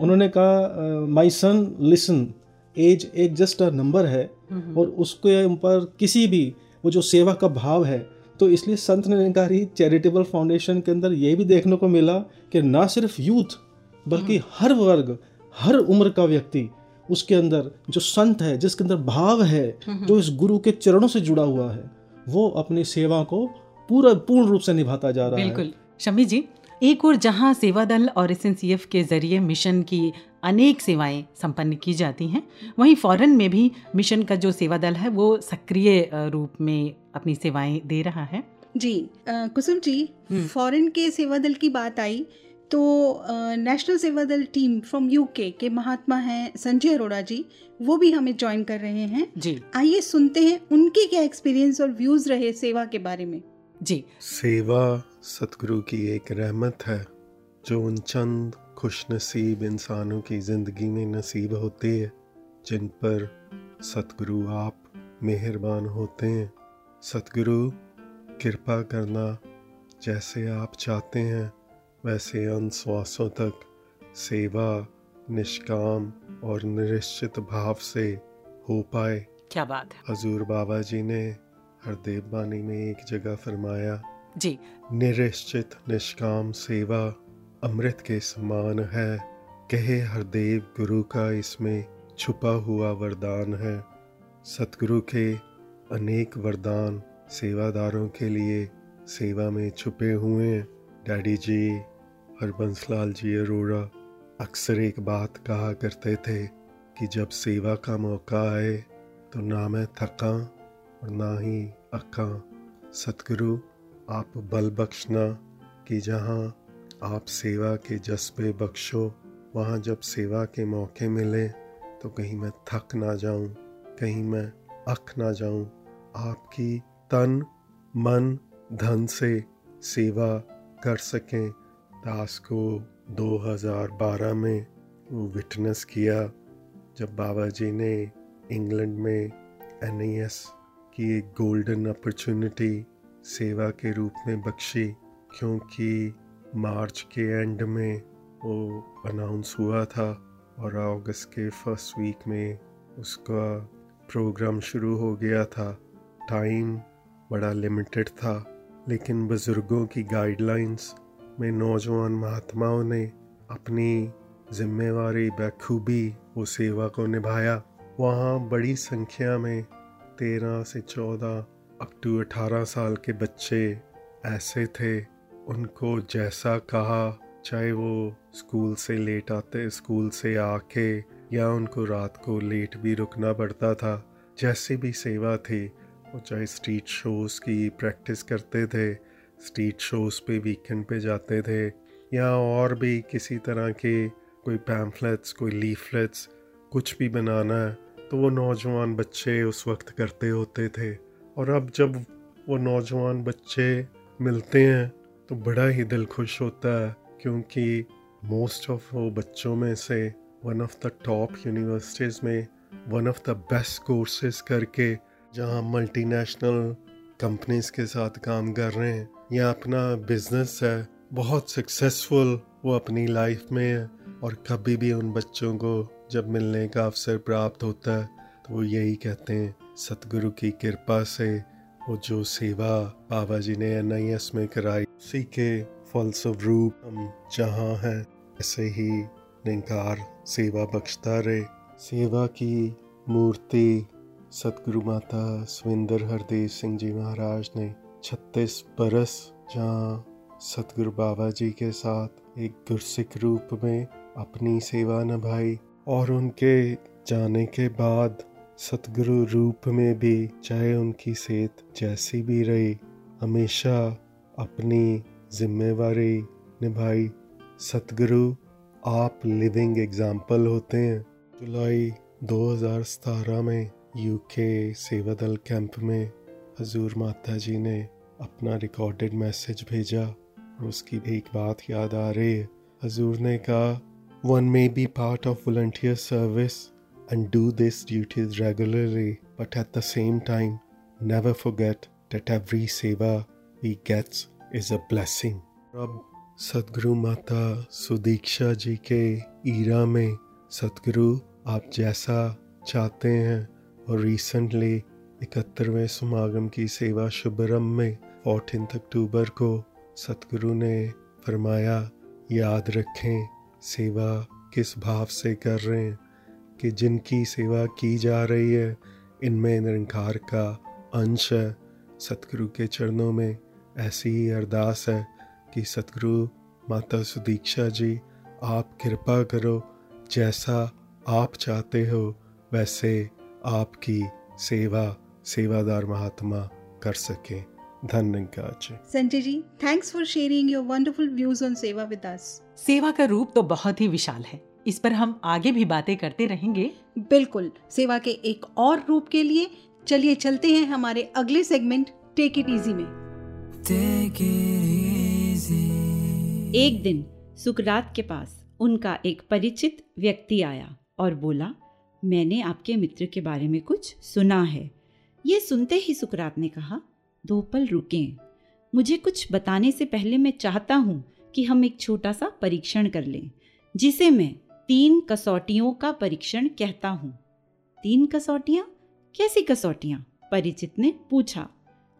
उन्होंने कहा माई सन लिसन एज एक जस्ट अ नंबर है और उसके ऊपर किसी भी वो जो सेवा का भाव है तो इसलिए संत निरंकारी चैरिटेबल फाउंडेशन के अंदर ये भी देखने को मिला कि ना सिर्फ़ यूथ बल्कि हर वर्ग हर उम्र का व्यक्ति उसके अंदर जो संत है जिसके अंदर भाव है जो इस गुरु के चरणों से जुड़ा हुआ है वो अपनी सेवा को पूरा पूर्ण रूप से निभाता जा रहा है। बिल्कुल। शमी जी एक और जहाँ सेवा दल और एसएनसीएफ के ज़रिए मिशन की अनेक सेवाएँ संपन्न की जाती हैं वहीं फॉरेन में भी मिशन का जो सेवा दल है वो सक्रिय रूप में अपनी सेवाएँ दे रहा है। जी कुसुम जी हम्म। फॉरेन के सेवा दल की बात आई तो नेशनल सेवा दल टीम फ्रॉम यूके के महात्मा हैं संजय अरोड़ा जी वो भी हमें ज्वाइन कर रहे हैं। जी। आइए सुनते हैं उनके क्या एक्सपीरियंस और व्यूज़ रहे सेवा के बारे में। जी। सेवा सतगुरु की एक रहमत है जो उन चंद खुशनसीब इंसानों की ज़िंदगी में नसीब होती है जिन पर सतगुरु आप मेहरबान होते हैं। सतगुरु कृपा करना जैसे आप चाहते हैं वैसे अन श्वासों तक सेवा निष्काम और निश्चित भाव से हो पाए। क्या बात है। हजूर बाबा जी ने हरदेव बानी में एक जगह फरमाया जी। निश्चित निष्काम सेवा अमृत के समान है। कहे हरदेव गुरु का इसमें छुपा हुआ वरदान है। सतगुरु के अनेक वरदान सेवादारों के लिए सेवा में छुपे हुए हैं। डैडी जी हरबंस लाल जी अरोड़ा अक्सर एक बात कहा करते थे कि जब सेवा का मौका आए तो ना मैं थका और ना ही अक्का सतगुरु, आप बल बख्शना कि जहाँ आप सेवा के जज्बे बख्शो, वहाँ जब सेवा के मौके मिले तो कहीं मैं थक ना जाऊँ, कहीं मैं अख ना जाऊँ। आपकी तन, मन, धन से सेवा कर सकें। दास को 2012 में वो विटनेस किया, जब बाबा जी ने इंग्लैंड में एन की एक गोल्डन अपॉर्चुनिटी सेवा के रूप में बख्शी, क्योंकि मार्च के एंड में वो अनाउंस हुआ था और अगस्त के फ़र्स्ट वीक में उसका प्रोग्राम शुरू हो गया था। टाइम बड़ा लिमिटेड था, लेकिन बुज़ुर्गों की गाइडलाइंस में नौजवान महात्माओं ने अपनी जिम्मेवारी, बखूबी वो सेवा को निभाया। वहाँ बड़ी संख्या में तेरह से चौदह अप टू अठारह साल के बच्चे ऐसे थे, उनको जैसा कहा, चाहे वो स्कूल से लेट आते, स्कूल से आके, या उनको रात को लेट भी रुकना पड़ता था। जैसी भी सेवा थी, वो चाहे स्ट्रीट शोज़ की प्रैक्टिस करते थे, स्ट्रीट शोज़ पे वीकेंड पे जाते थे, या और भी किसी तरह के कोई पैम्फलेट्स, कोई लीफलेट्स, कुछ भी बनाना है तो वो नौजवान बच्चे उस वक्त करते होते थे। और अब जब वो नौजवान बच्चे मिलते हैं तो बड़ा ही दिल खुश होता है, क्योंकि मोस्ट ऑफ़ वो बच्चों में से one of the top universities में one of the best courses करके जहाँ मल्टीनेशनल कंपनीज़ के साथ काम कर रहे हैं, या अपना बिज़नेस है, बहुत सक्सेसफुल वो अपनी लाइफ में है, और कभी भी उन बच्चों को जब मिलने का अवसर प्राप्त होता है तो वो यही कहते हैं, सतगुरु की कृपा से वो जो सेवा बाबा जी ने एनआईएस में कराई, उसी के फलस्वरूप हम जहाँ हैं, ऐसे ही निंकार, सेवा बख्शता रहे। सेवा की मूर्ति सतगुरु माता सविंदर हरदेव सिंह जी महाराज ने छत्तीस बरस जहाँ सतगुरु बाबा जी के साथ एक गुरसिख रूप में अपनी सेवा निभाई। और उनके जाने के बाद सतगुरु रूप में भी चाहे उनकी सेहत जैसी भी रही, हमेशा अपनी जिम्मेवारी निभाई। सतगुरु, आप लिविंग एग्ज़ाम्पल होते हैं। जुलाई 2017 में यूके सेवा दल कैंप में हजूर माता जी ने अपना रिकॉर्डेड मैसेज भेजा और उसकी एक बात याद आ रही है। हजूर ने कहा one may be part of volunteer service and do this duties regularly but at the same time never forget that every seva we gets is a blessing. अब सदगुरु माता सुदीक्षा जी के ईरा में सदगुरु आप जैसा चाहते हैं और रिसेंटली इकहत्तरवें समागम की सेवा शुभरम में फोर्टीन अक्टूबर को सतगुरु ने फरमाया याद रखें सेवा किस भाव से कर रहे हैं, कि जिनकी सेवा की जा रही है, इनमें निरंकार का अंश है। सतगुरु के चरणों में ऐसी ही अरदास है कि सतगुरु माता सुदीक्षा जी, आप कृपा करो, जैसा आप चाहते हो, वैसे आपकी सेवा सेवादार महात्मा कर सकें। Sanjay ji thanks for sharing your wonderful views on seva with us सेवा का रूप तो बहुत ही विशाल है। इस पर हम आगे भी बातें करते रहेंगे। बिल्कुल सेवा के एक और रूप के लिए चलिए चलते हैं हमारे अगले सेगमेंट टेक इट इजी में। एक दिन सुकरात के पास उनका एक परिचित व्यक्ति आया और बोला मैंने आपके मित्र के बारे में कुछ सुना है। ये सुनते ही सुकरात ने कहा दो पल रुकें। मुझे कुछ बताने से पहले मैं चाहता हूँ कि हम एक छोटा सा परीक्षण कर लें, जिसे मैं तीन कसौटियों का परीक्षण कहता हूँ। तीन कसौटियाँ? कैसी कसौटियाँ? परिचित ने पूछा।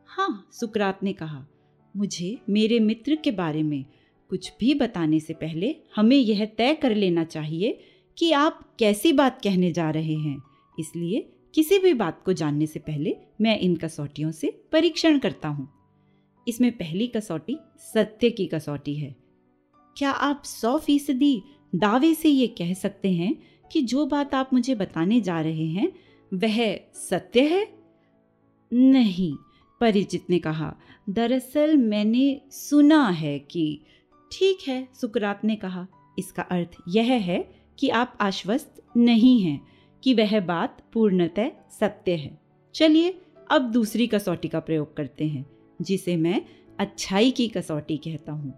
हाँ सुकरात ने कहा, मुझे मेरे मित्र के बारे में कुछ भी बताने से पहले हमें यह तय कर लेना चाहिए कि आप कैसी बात कहने जा रहे हैं, इसलिए किसी भी बात को जानने से पहले मैं इन कसौटियों से परीक्षण करता हूँ। इसमें पहली कसौटी सत्य की कसौटी है। क्या आप सौ फ़ीसदी दावे से ये कह सकते हैं कि जो बात आप मुझे बताने जा रहे हैं, वह सत्य है? नहीं, परिचित ने कहा, दरअसल मैंने सुना है कि ठीक है, सुकरात ने कहा। इसका अर्थ यह है कि आप आश्वस्त नहीं हैं कि वह बात पूर्णतः सत्य है। चलिए अब दूसरी कसौटी का प्रयोग करते हैं, जिसे मैं अच्छाई की कसौटी कहता हूँ।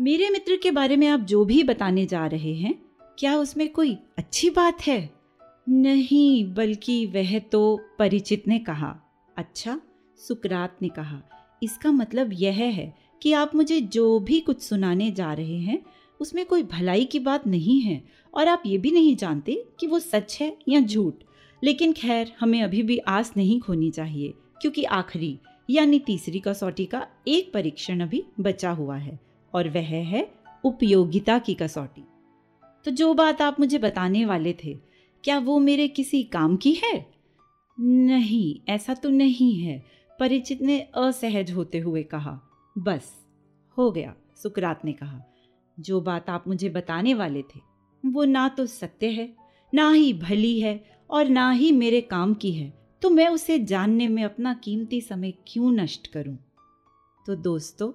मेरे मित्र के बारे में आप जो भी बताने जा रहे हैं, क्या उसमें कोई अच्छी बात है? नहीं, बल्कि वह तो परिचित ने कहा। अच्छा सुकरात ने कहा। इसका मतलब यह है कि आप मुझे जो भी कुछ सुनाने जा रहे हैं, उसमें कोई भलाई की बात नहीं है, और आप ये भी नहीं जानते कि वो सच है या झूठ। लेकिन खैर, हमें अभी भी आस नहीं खोनी चाहिए, क्योंकि आखिरी, यानी तीसरी कसौटी का एक परीक्षण अभी बचा हुआ है, और वह है उपयोगिता की कसौटी। तो जो बात आप मुझे बताने वाले थे, क्या वो मेरे किसी काम की है? नहीं, ऐसा तो नहीं है, परिचित ने असहज होते हुए कहा। बस, हो गया, सुकरात ने कहा। जो बात आप मुझे बताने वाले थे, वो ना तो सत्य है, ना ही भली है और ना ही मेरे काम की है तो मैं उसे जानने में अपना कीमती समय क्यों नष्ट करूँ? तो दोस्तों,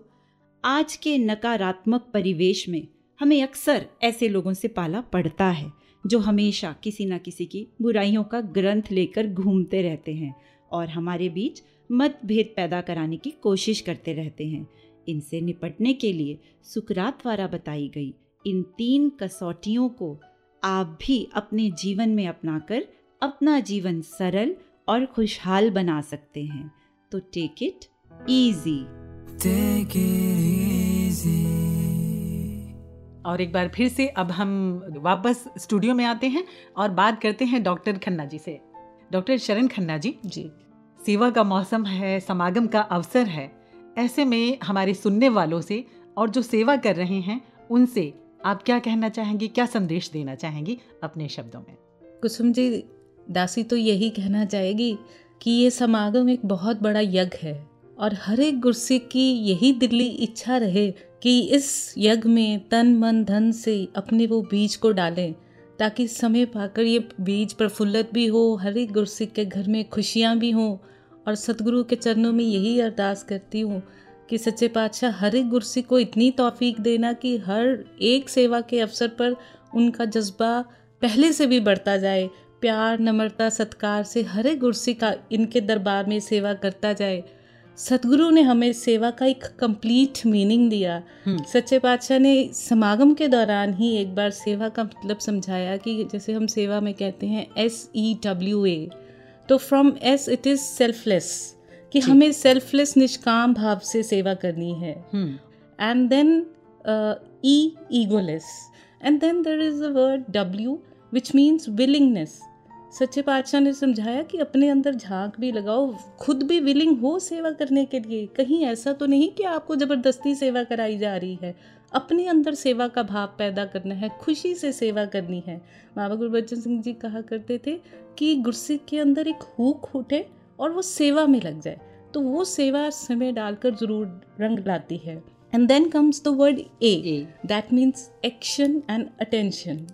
आज के नकारात्मक परिवेश में हमें अक्सर ऐसे लोगों से पाला पड़ता है, जो हमेशा किसी न किसी की बुराइयों का ग्रंथ लेकर घूमते रहते हैं और हमारे बीच मतभेद पैदा कराने की कोशिश करते रहते हैं इनसे निपटने के लिए सुकरात द्वारा बताई गई इन तीन कसौटियों को आप भी अपने जीवन में अपनाकर अपना जीवन सरल और खुशहाल बना सकते हैं। तो टेक इट इजी और एक बार फिर से अब हम वापस स्टूडियो में आते हैं और बात करते हैं डॉक्टर खन्ना जी से। डॉक्टर शरण खन्ना जी जी। सेवा का मौसम है समागम का अवसर है। ऐसे में हमारे सुनने वालों से और जो सेवा कर रहे हैं उनसे आप क्या कहना चाहेंगी क्या संदेश देना चाहेंगी अपने शब्दों में? कुसुम जी दासी तो यही कहना चाहेगी कि ये समागम एक बहुत बड़ा यज्ञ है और हर एक गुरसिक की यही दिल्ली इच्छा रहे कि इस यज्ञ में तन मन धन से अपने वो बीज को डालें, ताकि समय पाकर ये बीज प्रफुल्लित भी हो, हर एक गुरसिक के घर में खुशियाँ भी हों। और सतगुरु के चरणों में यही अरदास करती हूँ कि सच्चे पातशाह हर एक गुरसिक को इतनी तौफीक देना कि हर एक सेवा के अवसर पर उनका जज्बा पहले से भी बढ़ता जाए प्यार नम्रता सत्कार से हर गुरसी का इनके दरबार में सेवा करता जाए। सतगुरु ने हमें सेवा का एक कंप्लीट मीनिंग दिया। सच्चे पातशाह ने समागम के दौरान ही एक बार सेवा का मतलब समझाया कि जैसे हम सेवा में कहते हैं एस ई डब्ल्यू ए तो from S it is selfless कि हमें सेल्फलेस निष्काम भाव से सेवा करनी है। And then E egoless and then there is a word W which means willingness सच्चे पातशाह ने समझाया कि अपने अंदर झाँक भी लगाओ खुद भी विलिंग हो सेवा करने के लिए। कहीं ऐसा तो नहीं कि आपको ज़बरदस्ती सेवा कराई जा रही है। अपने अंदर सेवा का भाव पैदा करना है खुशी से सेवा करनी है। बाबा गुरबच्चन सिंह जी कहा करते थे कि गुरसिख के अंदर एक हुक उठे और वो सेवा में लग जाए। तो वो सेवा समय डालकर ज़रूर रंग लाती है। And then comes the word A that means action and attention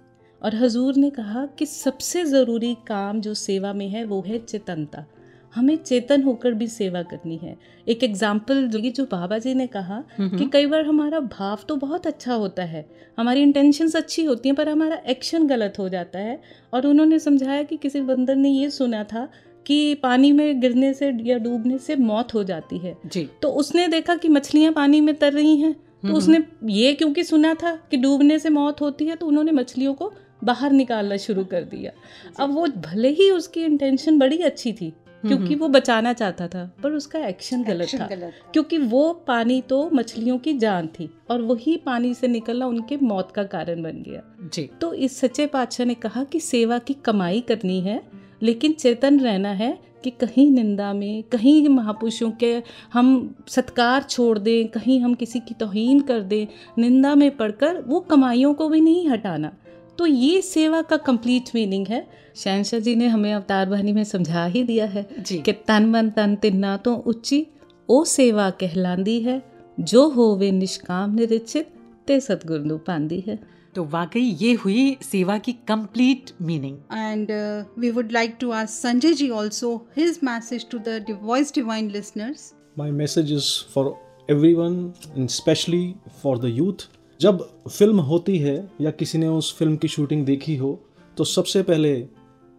और हजूर ने कहा कि सबसे ज़रूरी काम जो सेवा में है वो है चेतनता। हमें चेतन होकर भी सेवा करनी है। एक एग्ज़ाम्पल जो जो बाबा जी ने कहा कि कई बार हमारा भाव तो बहुत अच्छा होता है। हमारी इंटेंशंस अच्छी होती हैं पर हमारा एक्शन गलत हो जाता है। और उन्होंने समझाया कि किसी बंदर ने ये सुना था कि पानी में गिरने से या डूबने से मौत हो जाती है। जी। तो उसने देखा कि मछलियाँ पानी में तर रही हैं। तो उसने ये क्योंकि सुना था कि डूबने से मौत होती है तो उन्होंने मछलियों को बाहर निकालना शुरू कर दिया। अब वो भले ही उसकी इंटेंशन बड़ी अच्छी थी क्योंकि वो बचाना चाहता था पर उसका एक्शन गलत था। क्योंकि वो पानी तो मछलियों की जान थी और वही पानी से निकलना उनके मौत का कारण बन गया। जी। तो इस सच्चे पातशाह ने कहा कि सेवा की कमाई करनी है लेकिन चेतन रहना है कि कहीं निंदा में कहीं महापुरुषों के हम सत्कार छोड़ दें कहीं हम किसी की तोहीन कर दें निंदा में पढ़कर वो कमाइयों को भी नहीं हटाना। तो ये सेवा का कंप्लीट मीनिंग है। शहनशाह जी ने हमें अवतार वाहिनी में समझा ही दिया है कि तन मन तन तिन्ना तो उच्ची ओ सेवा कहलांदी है जो हो वे निष्काम निरीक्षित ते सतगुरु पांदी है। तो वाकई ये हुई सेवा की complete meaning and we would like to ask Sanjay ji also his message to the Voice Divine listeners my message is for everyone and specially for the youth जब फ़िल्म होती है या किसी ने उस फ़िल्म की शूटिंग देखी हो तो सबसे पहले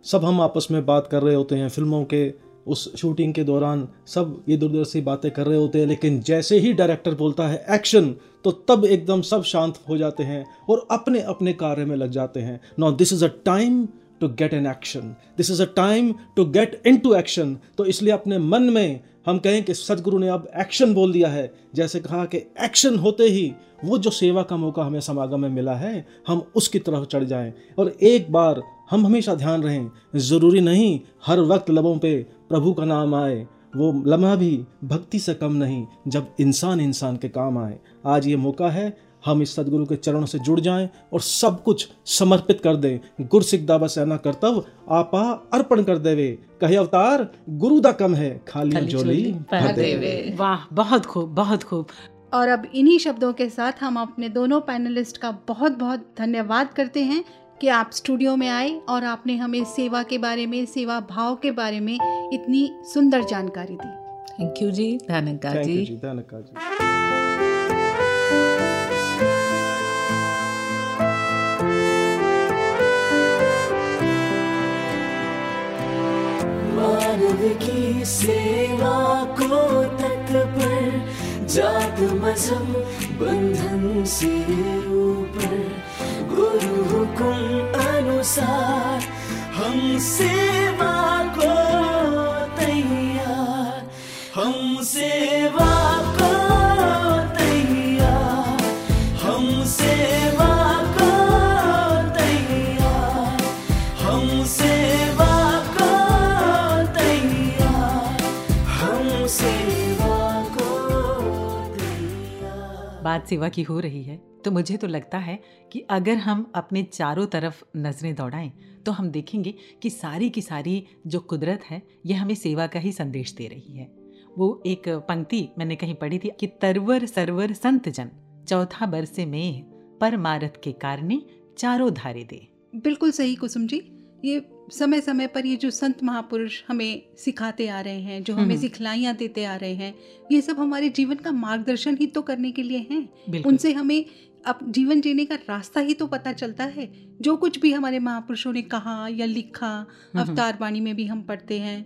सब हम आपस में बात कर रहे होते हैं फ़िल्मों के, उस शूटिंग के दौरान सब इधर उधर से बातें कर रहे होते हैं, लेकिन जैसे ही डायरेक्टर बोलता है एक्शन तो तब एकदम सब शांत हो जाते हैं और अपने अपने कार्य में लग जाते हैं। Now this is a time to get an action this is a time to get into action तो इसलिए अपने मन में हम कहें कि सदगुरु ने अब एक्शन बोल दिया है। जैसे कहा कि एक्शन होते ही वो जो सेवा का मौका हमें समागम में मिला है, हम उसकी तरफ़ चढ़ जाएँ। और एक बार हम हमेशा ध्यान रहें, ज़रूरी नहीं हर वक्त लबों पे प्रभु का नाम आए। वो लम्हा भी भक्ति से कम नहीं, जब इंसान इंसान के काम आए। आज ये मौका है हम इस सदगुरु के चरणों से जुड़ जाएँ और सब कुछ समर्पित कर दें। गुर सिख दावा सेना कर्तव्य आपा अर्पण कर देवे। कहे अवतार गुरु दा कम है खाली खाली जोली झोली। वाह बहुत खूब बहुत खूब। और अब इन्हीं शब्दों के साथ हम अपने दोनों पैनलिस्ट का बहुत बहुत धन्यवाद करते हैं कि आप स्टूडियो में आए और आपने हमें सेवा के बारे में सेवा भाव के बारे में इतनी सुंदर जानकारी दी। थैंक यू जी धनका थैंक यू जी धन्यवाद जी। मानव की सेवा को तत्पर जात मज़हब बंधन से ऊपर। गुरु हुकुम अनुसार हम सेवा को तैयार, हम सेवा बात सेवा की हो रही है तो मुझे तो लगता है कि अगर हम अपने चारों तरफ़ नज़रें दौड़ाएँ तो हम देखेंगे कि सारी की सारी जो कुदरत है, यह हमें सेवा का ही संदेश दे रही है। वो एक पंक्ति मैंने कहीं पढ़ी थी कि तरवर सरवर संत जन, चौथा बरसे में परमारथ के कारणे चारों धारे दे। बिल्कुल सही कुसुम जी। ये समय समय पर ये जो संत महापुरुष हमें सिखाते आ रहे हैं जो हमें हम्म। सिखलाइयाँ देते आ रहे हैं ये सब हमारे जीवन का मार्गदर्शन ही तो करने के लिए हैं उनसे हमें अब जीवन जीने का रास्ता ही तो पता चलता है जो कुछ भी हमारे महापुरुषों ने कहा या लिखा हम्म। अवतार वाणी में भी हम पढ़ते हैं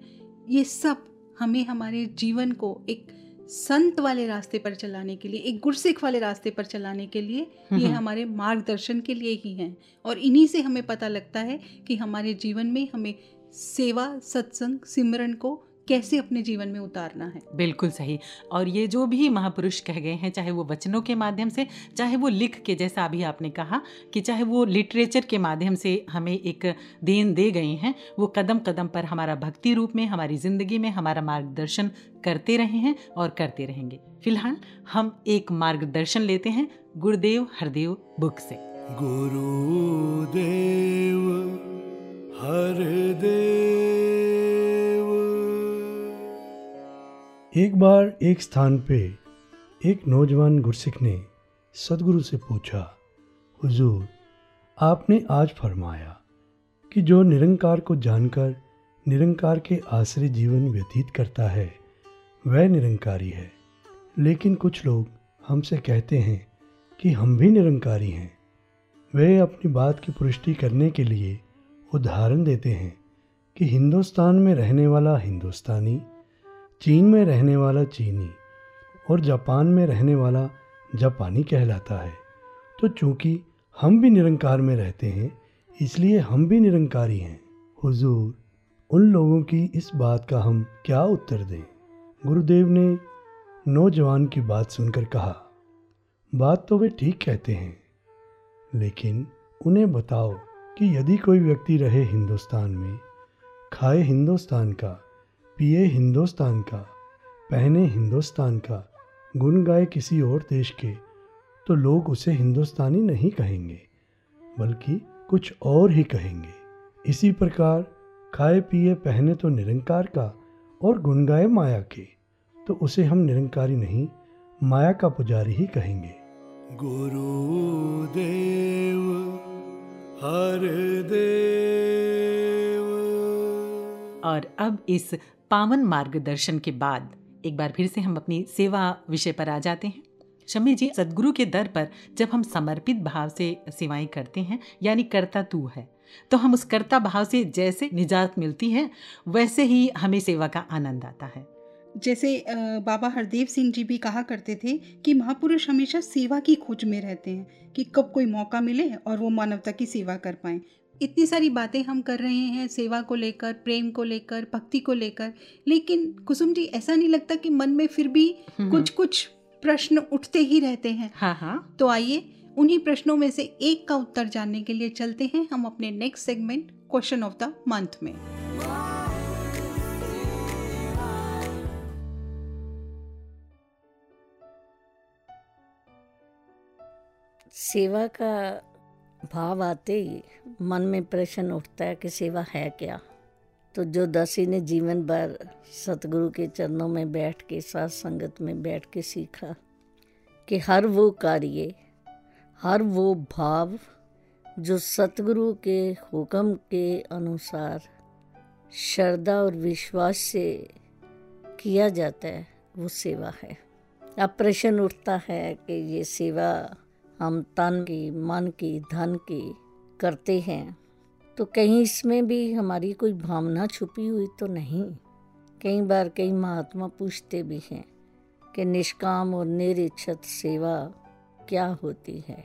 ये सब हमें हमारे जीवन को एक संत वाले रास्ते पर चलाने के लिए एक गुरसिख वाले रास्ते पर चलाने के लिए ये। हमारे मार्गदर्शन के लिए ही हैं और इन्हीं से हमें पता लगता है कि हमारे जीवन में हमें सेवा सत्संग सिमरन को कैसे अपने जीवन में उतारना है? बिल्कुल सही। और ये जो भी महापुरुष कह गए हैं चाहे वो वचनों के माध्यम से चाहे वो लिख के जैसा अभी आपने कहा कि चाहे वो लिटरेचर के माध्यम से हमें एक देन दे गए हैं वो कदम कदम पर हमारा भक्ति रूप में हमारी ज़िंदगी में हमारा मार्गदर्शन करते रहे हैं और करते रहेंगे। फ़िलहाल हम एक मार्गदर्शन लेते हैं गुरुदेव हरदेव बुक से। गुरुदेव हरदेव एक बार एक स्थान पे एक नौजवान गुरसिख ने सदगुरु से पूछा, हुजूर, आपने आज फरमाया कि जो निरंकार को जानकर निरंकार के आश्रय जीवन व्यतीत करता है, वह निरंकारी है। लेकिन कुछ लोग हमसे कहते हैं कि हम भी निरंकारी हैं। वे अपनी बात की पुष्टि करने के लिए उदाहरण देते हैं कि हिंदुस्तान में रहने वाला हिंदुस्तानी चीन में रहने वाला चीनी और जापान में रहने वाला जापानी कहलाता है। तो चूँकि हम भी निरंकार में रहते हैं, इसलिए हम भी निरंकारी हैं। हुजूर, उन लोगों की इस बात का हम क्या उत्तर दें? गुरुदेव ने नौजवान की बात सुनकर कहा, बात तो वे ठीक कहते हैं, लेकिन उन्हें बताओ कि यदि कोई व्यक्ति रहे हिंदुस्तान में, खाए हिंदुस्तान का पिए हिंदुस्तान का पहने हिंदुस्तान का गुन गाए किसी और देश के तो लोग उसे हिंदुस्तानी नहीं कहेंगे बल्कि कुछ और ही कहेंगे। इसी प्रकार खाए पिए पहने तो निरंकार का और गुन गाए माया के तो उसे हम निरंकारी नहीं माया का पुजारी ही कहेंगे। गुरुदेव हरदेव और अब इस पावन मार्गदर्शन के बाद एक बार फिर से हम अपनी सेवा विषय पर आ जाते हैं। शमी जी, सदगुरु के दर पर जब हम समर्पित भाव से सेवाएँ करते हैं, यानी करता तू है तो हम उस कर्ता भाव से जैसे निजात मिलती है, वैसे ही हमें सेवा का आनंद आता है। जैसे बाबा हरदेव सिंह जी भी कहा करते थे कि महापुरुष हमेशा सेवा की खोज में रहते हैं, कि कब कोई मौका मिले और वो मानवता की सेवा कर पाएँ। इतनी सारी बातें हम कर रहे हैं सेवा को लेकर प्रेम को लेकर भक्ति को लेकर लेकिन कुसुम जी ऐसा नहीं लगता कि मन में फिर भी हम्म। कुछ कुछ प्रश्न उठते ही रहते हैं। हाँ हाँ। तो आइए उन्हीं प्रश्नों में से एक का उत्तर जानने के लिए चलते हैं हम अपने next segment question of the month में। सेवा का भाव आते ही मन में प्रश्न उठता है कि सेवा है क्या? तो जो दासी ने जीवन भर सतगुरु के चरणों में बैठ के साथ संगत में बैठ के सीखा कि हर वो कार्य, हर वो भाव जो सतगुरु के हुक्म के अनुसार श्रद्धा और विश्वास से किया जाता है, वो सेवा है। अब प्रश्न उठता है कि ये सेवा हम तन की, मन की, धन की करते हैं तो कहीं इसमें भी हमारी कोई भावना छुपी हुई तो नहीं। कई बार कई महात्मा पूछते भी हैं कि निष्काम और निरिच्छत सेवा क्या होती है।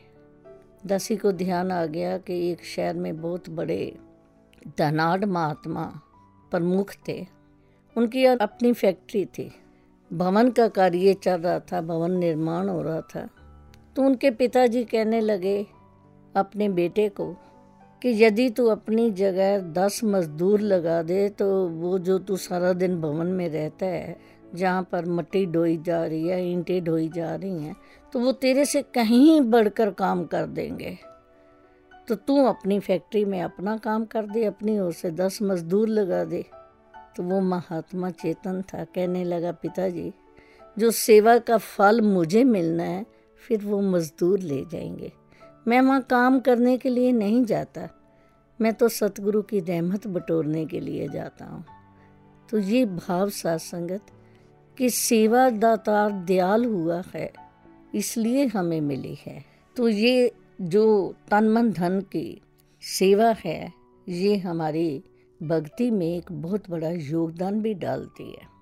दसी को ध्यान आ गया कि एक शहर में बहुत बड़े धनाढ़ महात्मा प्रमुख थे। उनकी अपनी फैक्ट्री थी। भवन का कार्य चल रहा था, भवन निर्माण हो रहा था। तो उनके पिताजी कहने लगे, अपने बेटे को, कि यदि तू अपनी जगह दस मजदूर लगा दे तो वो जो तू सारा दिन भवन में रहता है, जहाँ पर मट्टी ढोई जा रही है, ईंटें ढोई जा रही हैं तो वो तेरे से कहीं बढ़कर काम कर देंगे। तो तू अपनी फैक्ट्री में अपना काम कर दे, अपनी ओर से दस मजदूर लगा दे। तो वो महात्मा चेतन था, कहने लगा, पिताजी, जो सेवा का फल मुझे मिलना है फिर वो मजदूर ले जाएँगे। मैं वहाँ काम करने के लिए नहीं जाता। मैं तो सतगुरु की रहमत बटोरने के लिए जाता हूँ। तो ये भाव सासंगत कि सेवा दातार दयाल हुआ है, इसलिए हमें मिली है। तो ये जो तन मन धन की सेवा है, ये हमारी भक्ति में एक बहुत बड़ा योगदान भी डालती है।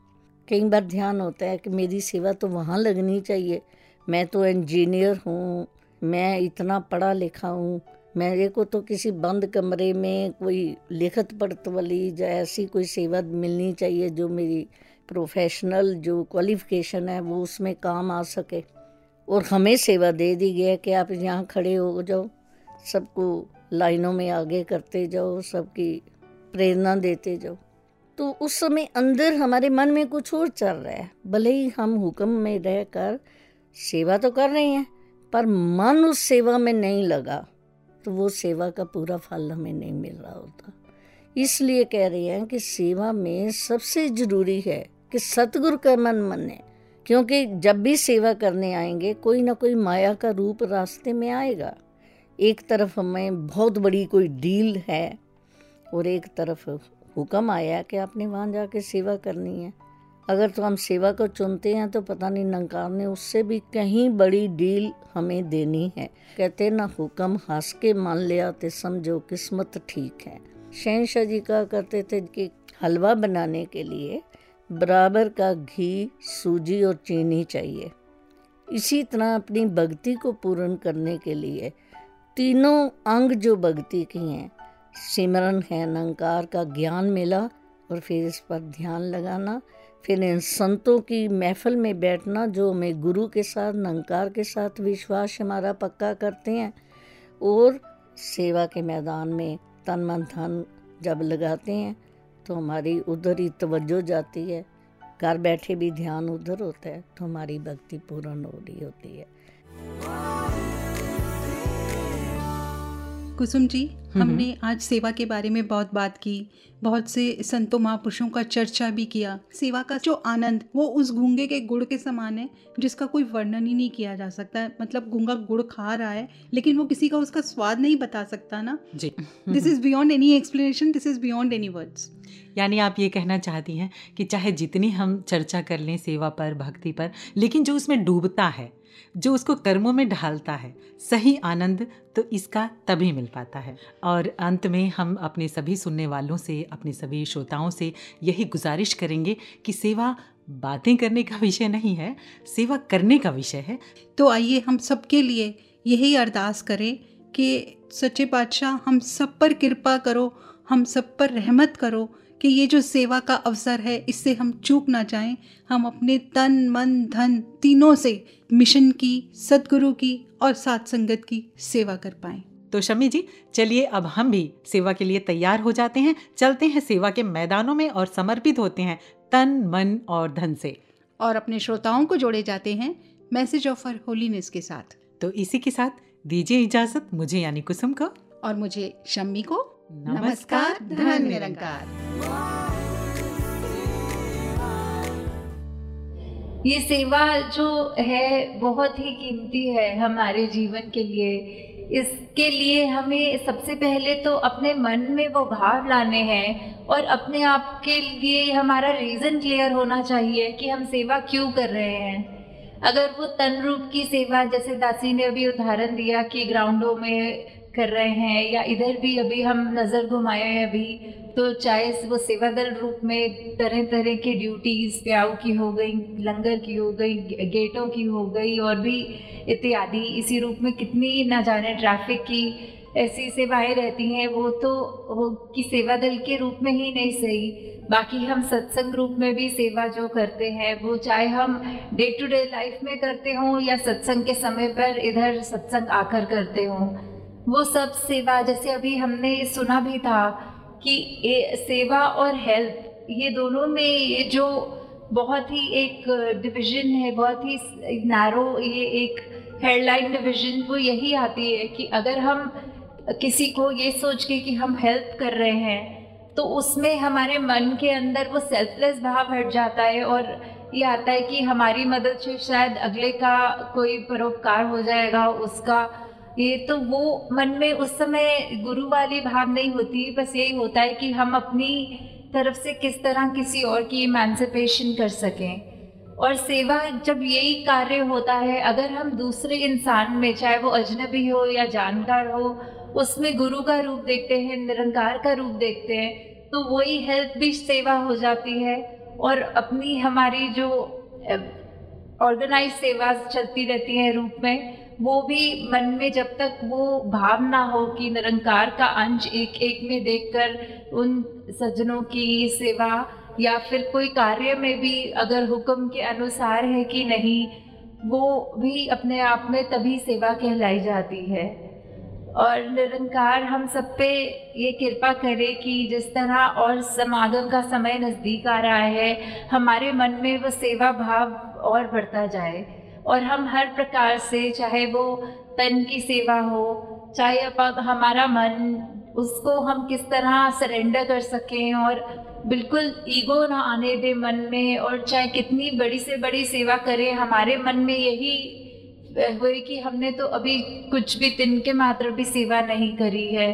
कई बार ध्यान होता है कि मेरी सेवा तो वहाँ लगनी चाहिए मैं तो इंजीनियर हूँ, मैं इतना पढ़ा लिखा हूँ। मेरे को तो किसी बंद कमरे में कोई लिखत पढ़त वाली या ऐसी कोई सेवा मिलनी चाहिए जो मेरी प्रोफेशनल जो क्वालिफिकेशन है वो उसमें काम आ सके। और हमें सेवा दे दी गई है कि आप यहाँ खड़े हो जाओ, सबको लाइनों में आगे करते जाओ, सबकी प्रेरणा देते जाओ। तो उस समय अंदर हमारे मन में कुछ और चल रहा है। भले ही हम हुक्म में रहकर सेवा तो कर रहे हैं, पर मन उस सेवा में नहीं लगा तो वो सेवा का पूरा फल हमें नहीं मिल रहा होता। इसलिए कह रहे हैं कि सेवा में सबसे ज़रूरी है कि सतगुरु का मन मने, क्योंकि जब भी सेवा करने आएँगे, कोई ना कोई माया का रूप रास्ते में आएगा। एक तरफ़ हमें बहुत बड़ी कोई डील है, और एक तरफ़ हुक्म आया कि आपने वहाँ जाके सेवा करनी है। अगर तो हम सेवा को चुनते हैं तो पता नहीं नंकार ने उससे भी कहीं बड़ी डील हमें देनी है। कहते ना हुक्म हंस के मान लिया तो समझो किस्मत ठीक है। शहनशाह जी कहा करते थे कि हलवा बनाने के लिए बराबर का घी, सूजी और चीनी चाहिए। इसी तरह अपनी भक्ति को पूर्ण करने के लिए तीनों अंग जो भक्ति की हैं, सिमरन है, नंकार का ज्ञान मिला और फिर इस पर ध्यान लगाना फिर इन संतों की महफल में बैठना जो हमें गुरु के साथ नंकार के साथ विश्वास हमारा पक्का करते हैं और सेवा के मैदान में तन मन धन जब लगाते हैं तो हमारी उधर ही तवज्जो जाती है। घर बैठे भी ध्यान उधर होता है तो हमारी भक्ति पूर्ण हो रही होती है। कुसुम जी हमने आज सेवा के बारे में बहुत बात की बहुत से संतों महापुरुषों का चर्चा भी किया। सेवा का जो आनंद वो उस घूँगे के गुड़ के समान है जिसका कोई वर्णन ही नहीं किया जा सकता। मतलब घूँगा गुड़ खा रहा है लेकिन वो किसी का उसका स्वाद नहीं बता सकता ना। जी। This is beyond any explanation this is beyond any words यानी आप ये कहना चाहती हैं कि चाहे जितनी हम चर्चा कर लें सेवा पर भक्ति पर लेकिन जो उसमें डूबता है जो उसको कर्मों में ढालता है, सही आनंद तो इसका तभी मिल पाता है। और अंत में हम अपने सभी सुनने वालों से, अपने सभी श्रोताओं से यही गुजारिश करेंगे कि सेवा बातें करने का विषय नहीं है, सेवा करने का विषय है। तो आइए हम सबके लिए यही अरदास करें कि सच्चे पातशाह, हम सब पर कृपा करो, हम सब पर रहमत करो कि ये जो सेवा का अवसर है इससे हम चूक ना जाएँ। हम अपने तन मन धन तीनों से मिशन की सदगुरु की और सात संगत की सेवा कर पाएँ। तो शमी जी चलिए अब हम भी सेवा के लिए तैयार हो जाते हैं। चलते हैं सेवा के मैदानों में और समर्पित होते हैं तन मन और धन से। और अपने श्रोताओं को जोड़े जाते हैं मैसेज ऑफ़ हर होलीनेस के साथ। तो इसी के साथ दीजिए इजाज़त मुझे यानी कुसुम को। और मुझे शम्मी को नमस्कार धन निरंकार ये सेवा जो है, बहुत ही कीमती है हमारे जीवन के लिए। इसके लिए हमें सबसे पहले तो अपने मन में वो भाव लाने हैं और अपने आप के लिए हमारा रीज़न क्लियर होना चाहिए कि हम सेवा क्यों कर रहे हैं। अगर वो तन रूप की सेवा, जैसे दासी ने अभी उदाहरण दिया कि ग्राउंडों में कर रहे हैं या इधर भी अभी हम नज़र घुमाए हैं अभी तो चाहे वो सेवा दल रूप में तरह तरह के ड्यूटीज़ प्याऊ की हो गई, लंगर की हो गई, गेटों की हो गई, और भी इत्यादि, इसी रूप में कितनी ना जाने ट्रैफ़िक की ऐसी सेवाएँ रहती हैं, वो तो वो कि सेवा दल के रूप में ही नहीं सही। बाकी हम सत्संग रूप में भी सेवा जो करते हैं, वो चाहे हम डे टू डे लाइफ में करते हों या सत्संग के समय पर इधर सत्संग आकर करते हों वो सब सेवा, जैसे अभी हमने सुना भी था कि सेवा और हेल्प, ये दोनों में ये जो बहुत ही एक डिवीज़न है, बहुत ही नैरो ये एक हेडलाइन डिवीज़न वो यही आती है कि अगर हम किसी को ये सोच के कि हम हेल्प कर रहे हैं तो उसमें हमारे मन के अंदर वो सेल्फलेस भाव हट जाता है और ये आता है कि हमारी मदद से शायद अगले का कोई परोपकार हो जाएगा, उसका ये तो वो मन में उस समय गुरु वाली भाव नहीं होती बस यही होता है कि हम अपनी तरफ़ से किस तरह किसी और की इमेंसिपेशन कर सकें। और सेवा जब यही कार्य होता है, अगर हम दूसरे इंसान में, चाहे वो अजनबी हो या जानकार हो, उसमें गुरु का रूप देखते हैं, निरंकार का रूप देखते हैं तो वही हेल्प भी सेवा हो जाती है। और अपनी हमारी जो ऑर्गेनाइज सेवा चलती रहती है रूप में वो भी मन में जब तक वो भाव ना हो कि निरंकार का अंश एक एक में देखकर उन सज्जनों की सेवा या फिर कोई कार्य में भी अगर हुक्म के अनुसार है कि नहीं, वो भी अपने आप में तभी सेवा कहलाई जाती है। और निरंकार हम सब पे ये कृपा करे कि जिस तरह और समागम का समय नज़दीक आ रहा है, हमारे मन में वो सेवा भाव और बढ़ता जाए। और हम हर प्रकार से चाहे वो तन की सेवा हो चाहे अब हमारा मन उसको हम किस तरह सरेंडर कर सकें और बिल्कुल ईगो ना आने दे मन में और चाहे कितनी बड़ी से बड़ी सेवा करें हमारे मन में यही हुए कि हमने तो अभी कुछ भी दिन के मात्र भी सेवा नहीं करी है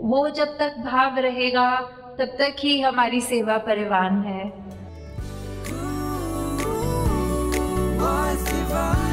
वो जब तक भाव रहेगा तब तक ही हमारी सेवा परिवान है far